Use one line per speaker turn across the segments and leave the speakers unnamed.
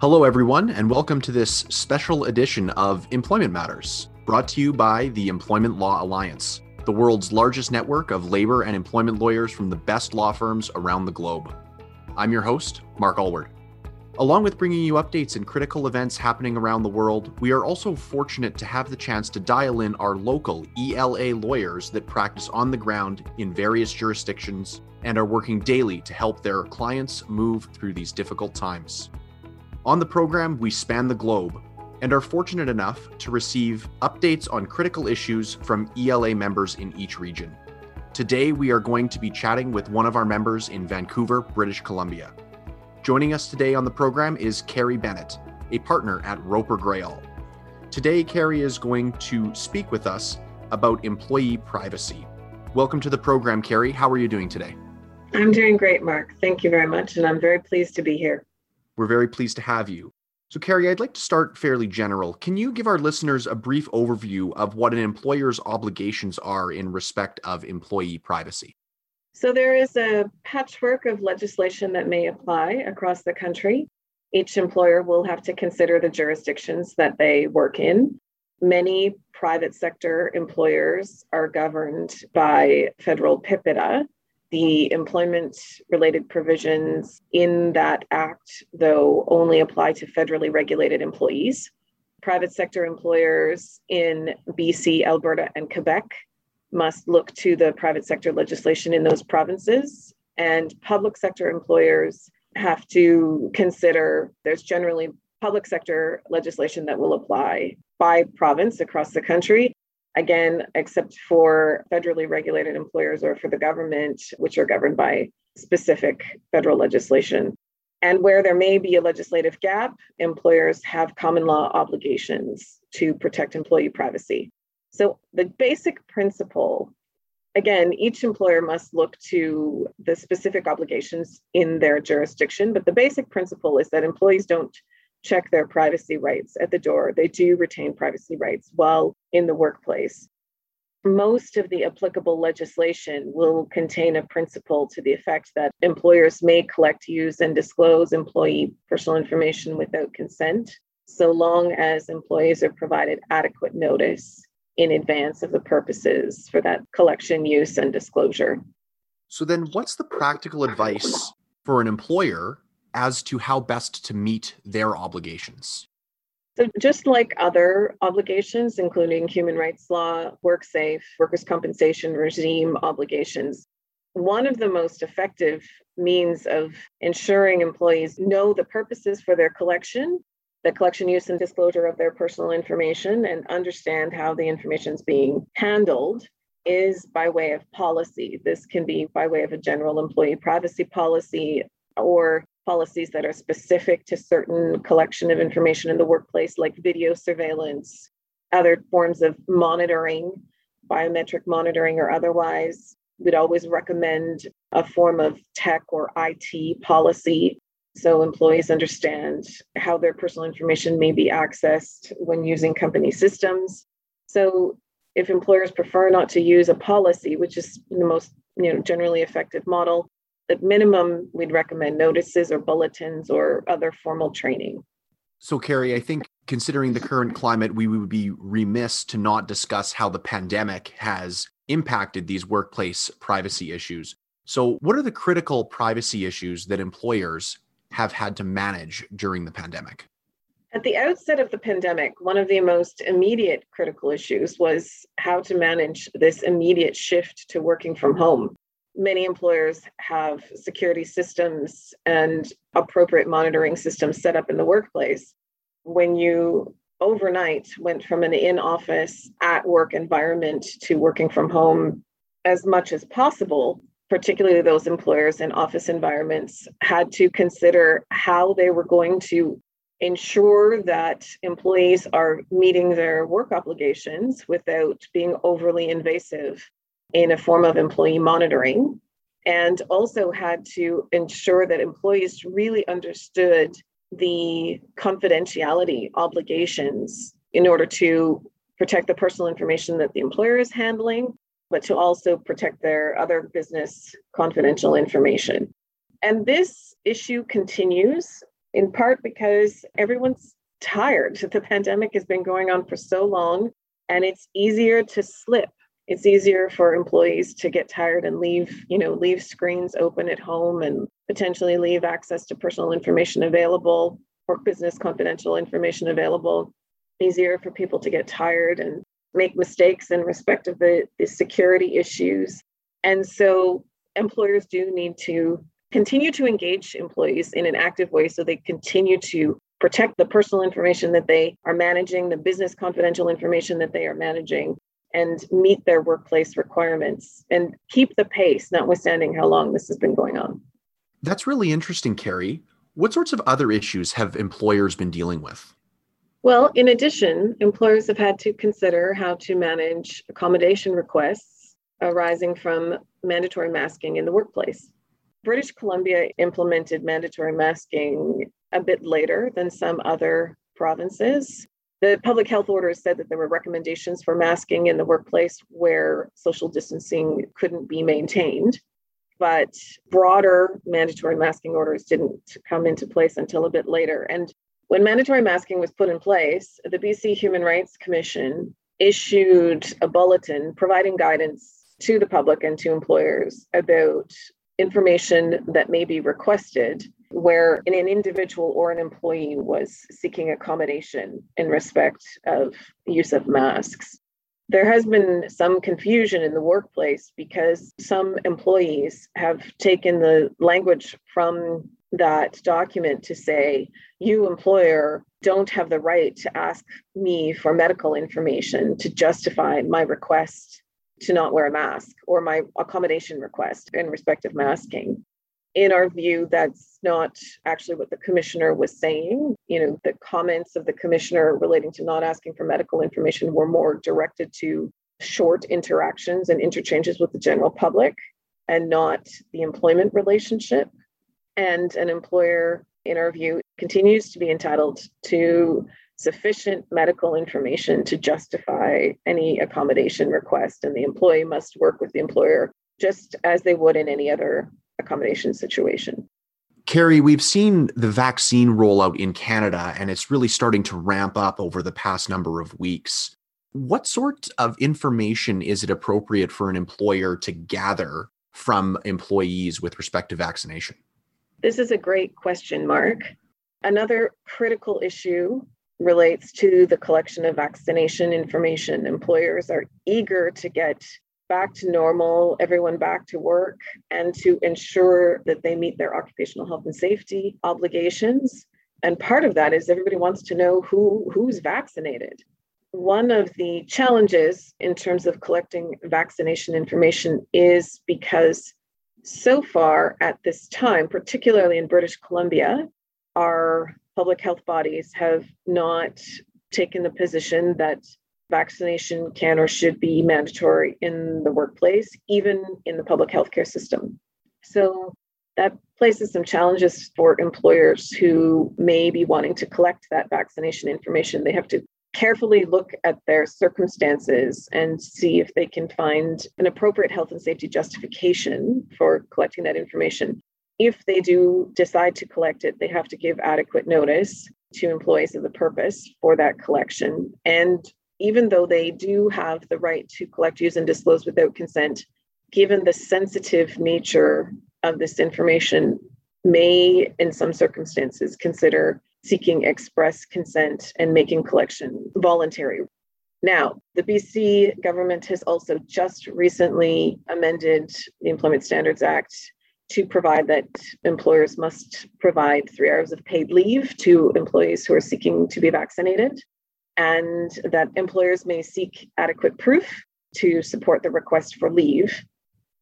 Hello, everyone, and welcome to this special edition of Employment Matters, brought to you by the Employment Law Alliance, the world's largest network of labor and employment lawyers from the best law firms around the globe. I'm your host, Mark Allward. Along with bringing you updates and critical events happening around the world, we are also fortunate to have the chance to dial in our local ELA lawyers that practice on the ground in various jurisdictions and are working daily to help their clients move through these difficult times. On the program, we span the globe and are fortunate enough to receive updates on critical issues from ELA members in each region. Today, we are going to be chatting with one of our members in Vancouver, British Columbia. Joining us today on the program is Carrie Bennett, a partner at Roper Greyell. Today, Carrie is going to speak with us about employee privacy. Welcome to the program, Carrie. How are you doing today?
I'm doing great, Mark. Thank you very much. And I'm very pleased to be here.
We're very pleased to have you. So, Carrie, I'd like to start fairly general. Can you give our listeners a brief overview of what an employer's obligations are in respect of employee privacy?
So, there is a patchwork of legislation that may apply across the country. Each employer will have to consider the jurisdictions that they work in. Many private sector employers are governed by federal PIPEDA, the employment related provisions in that act, though, only apply to federally regulated employees. Private sector employers in BC, Alberta, and Quebec must look to the private sector legislation in those provinces. And public sector employers have to consider there's generally public sector legislation that will apply by province across the country again, except for federally regulated employers or for the government, which are governed by specific federal legislation. And where there may be a legislative gap, employers have common law obligations to protect employee privacy. So, the basic principle again, each employer must look to the specific obligations in their jurisdiction, but the basic principle is that employees don't check their privacy rights at the door. They do retain privacy rights while in the workplace. Most of the applicable legislation will contain a principle to the effect that employers may collect, use, and disclose employee personal information without consent, so long as employees are provided adequate notice in advance of the purposes for that collection, use, and disclosure.
So, then what's the practical advice for an employer as to how best to meet their obligations?
So, just like other obligations, including human rights law, WorkSafe, workers' compensation regime obligations, one of the most effective means of ensuring employees know the purposes for their collection, the collection, use, and disclosure of their personal information, and understand how the information is being handled is by way of policy. This can be by way of a general employee privacy policy or policies that are specific to certain collection of information in the workplace, like video surveillance, other forms of monitoring, biometric monitoring or otherwise. We'd always recommend a form of tech or IT policy so employees understand how their personal information may be accessed when using company systems. So if employers prefer not to use a policy, which is the most you know generally effective model, at minimum, we'd recommend notices or bulletins or other formal training.
So, Carrie, I think considering the current climate, we would be remiss to not discuss how the pandemic has impacted these workplace privacy issues. So, what are the critical privacy issues that employers have had to manage during the pandemic?
At the outset of the pandemic, one of the most immediate critical issues was how to manage this immediate shift to working from home many employers have security systems and appropriate monitoring systems set up in the workplace. When you overnight went from an in office at work environment to working from home as much as possible, particularly those employers in office environments had to consider how they were going to ensure that employees are meeting their work obligations without being overly invasive in a form of employee monitoring and also had to ensure that employees really understood the confidentiality obligations in order to protect the personal information that the employer is handling, but to also protect their other business confidential information. And this issue continues in part because everyone's tired. The pandemic has been going on for so long, and it's easier to slip. It's easier for employees to get tired and leave, you know, leave screens open at home and potentially leave access to personal information available or business confidential information available. Easier for people to get tired and make mistakes in respect of the, the security issues. And so employers do need to continue to engage employees in an active way so they continue to protect the personal information that they are managing, the business confidential information that they are managing, and meet their workplace requirements and keep the pace, notwithstanding how long this has been going on.
That's really interesting, Carrie. What sorts of other issues have employers been dealing with?
Well, in addition, employers have had to consider how to manage accommodation requests arising from mandatory masking in the workplace. British Columbia implemented mandatory masking a bit later than some other provinces. The public health orders said that there were recommendations for masking in the workplace where social distancing couldn't be maintained. But broader mandatory masking orders didn't come into place until a bit later. And when mandatory masking was put in place, the BC Human Rights Commission issued a bulletin providing guidance to the public and to employers about information that may be requested where an individual or an employee was seeking accommodation in respect of use of masks. There has been some confusion in the workplace because some employees have taken the language from that document to say, you, employer, don't have the right to ask me for medical information to justify my request to not wear a mask or my accommodation request in respect of masking in our view, that's not actually what the commissioner was saying. You know, the comments of the commissioner relating to not asking for medical information were more directed to short interactions and interchanges with the general public and not the employment relationship. And an employer, in our view, continues to be entitled to sufficient medical information to justify any accommodation request. And the employee must work with the employer just as they would in any other accommodation situation.
Carrie, we've seen the vaccine rollout in Canada, and it's really starting to ramp up over the past number of weeks. What sort of information is it appropriate for an employer to gather from employees with respect to vaccination?
This is a great question, Mark. Another critical issue relates to the collection of vaccination information. Employers are eager to get back to normal, everyone back to work, and to ensure that they meet their occupational health and safety obligations. And part of that is everybody wants to know who who's vaccinated. One of the challenges in terms of collecting vaccination information is because so far at this time, particularly in British Columbia, our public health bodies have not taken the position that vaccination can or should be mandatory in the workplace, even in the public healthcare system. So that places some challenges for employers who may be wanting to collect that vaccination information. They have to carefully look at their circumstances and see if they can find an appropriate health and safety justification for collecting that information. If they do decide to collect it, they have to give adequate notice to employees of the purpose for that collection and even though they do have the right to collect, use, and disclose without consent, given the sensitive nature of this information, may, in some circumstances, consider seeking express consent and making collection voluntary. Now, the BC government has also just recently amended the Employment Standards Act to provide that employers must provide three hours of paid leave to employees who are seeking to be vaccinated and that employers may seek adequate proof to support the request for leave.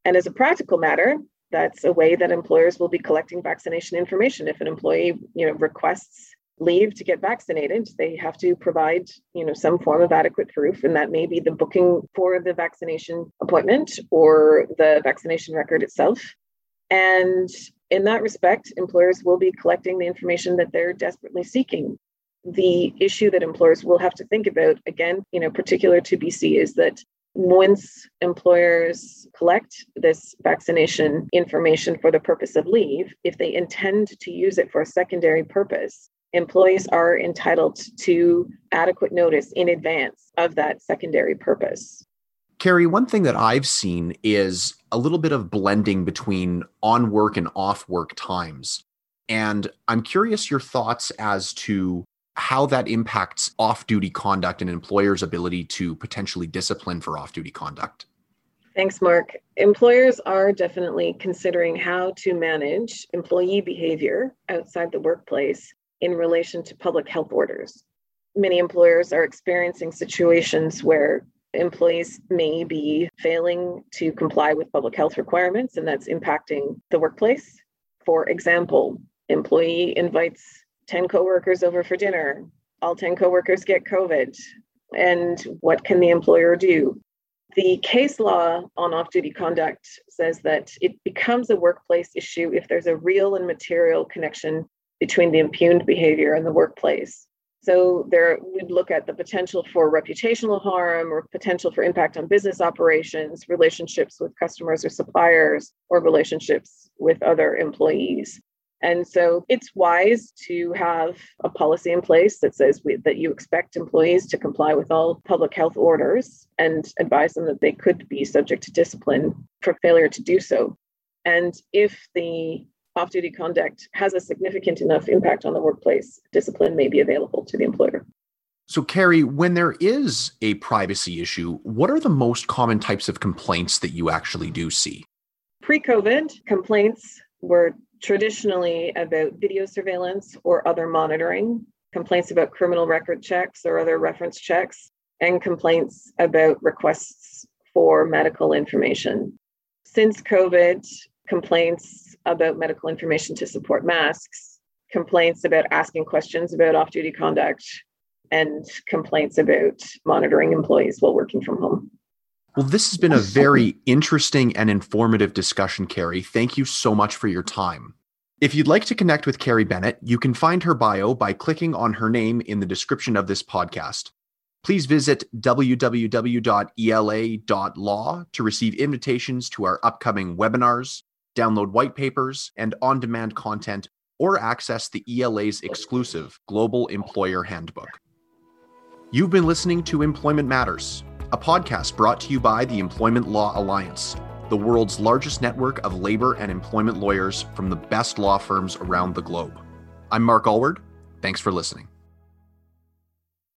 And as a practical matter, that's a way that employers will be collecting vaccination information. If an employee, you know, requests leave to get vaccinated, they have to provide, you know, some form of adequate proof, and that may be the booking for the vaccination appointment or the vaccination record itself. And in that respect, employers will be collecting the information that they're desperately seeking the issue that employers will have to think about again you know particular to bc is that Once employers collect this vaccination information for the purpose of leave, if they intend to use it for a secondary purpose, employees are entitled to adequate notice in advance of that secondary purpose.
Carrie, one thing that I've seen is a little bit of blending between on work and off work times. And I'm curious your thoughts as to how that impacts off duty conduct and employers' ability to potentially discipline for off duty conduct.
Thanks, Mark. Employers are definitely considering how to manage employee behavior outside the workplace in relation to public health orders. Many employers are experiencing situations where employees may be failing to comply with public health requirements, and that's impacting the workplace. For example, employee invites 10 coworkers over for dinner. All 10 coworkers get COVID. And what can the employer do? The case law on off duty conduct says that it becomes a workplace issue if there's a real and material connection between the impugned behavior and the workplace. So there we'd look at the potential for reputational harm or potential for impact on business operations, relationships with customers or suppliers, or relationships with other employees. And so it's wise to have a policy in place that says we, that you expect employees to comply with all public health orders and advise them that they could be subject to discipline for failure to do so. And if the off duty conduct has a significant enough impact on the workplace, discipline may be available to the employer.
So, Carrie, when there is a privacy issue, what are the most common types of complaints that you actually do see?
Pre COVID, complaints were traditionally about video surveillance or other monitoring, complaints about criminal record checks or other reference checks, and complaints about requests for medical information. Since COVID, complaints about medical information to support masks, complaints about asking questions about off duty conduct, and complaints about monitoring employees while working from home.
Well, this has been a very interesting and informative discussion, Carrie. Thank you so much for your time. If you'd like to connect with Carrie Bennett, you can find her bio by clicking on her name in the description of this podcast. Please visit www.ela.law to receive invitations to our upcoming webinars, download white papers and on demand content, or access the ELA's exclusive Global Employer Handbook. You've been listening to Employment Matters a podcast brought to you by the Employment Law Alliance, the world's largest network of labor and employment lawyers from the best law firms around the globe. I'm Mark Allward. Thanks for listening.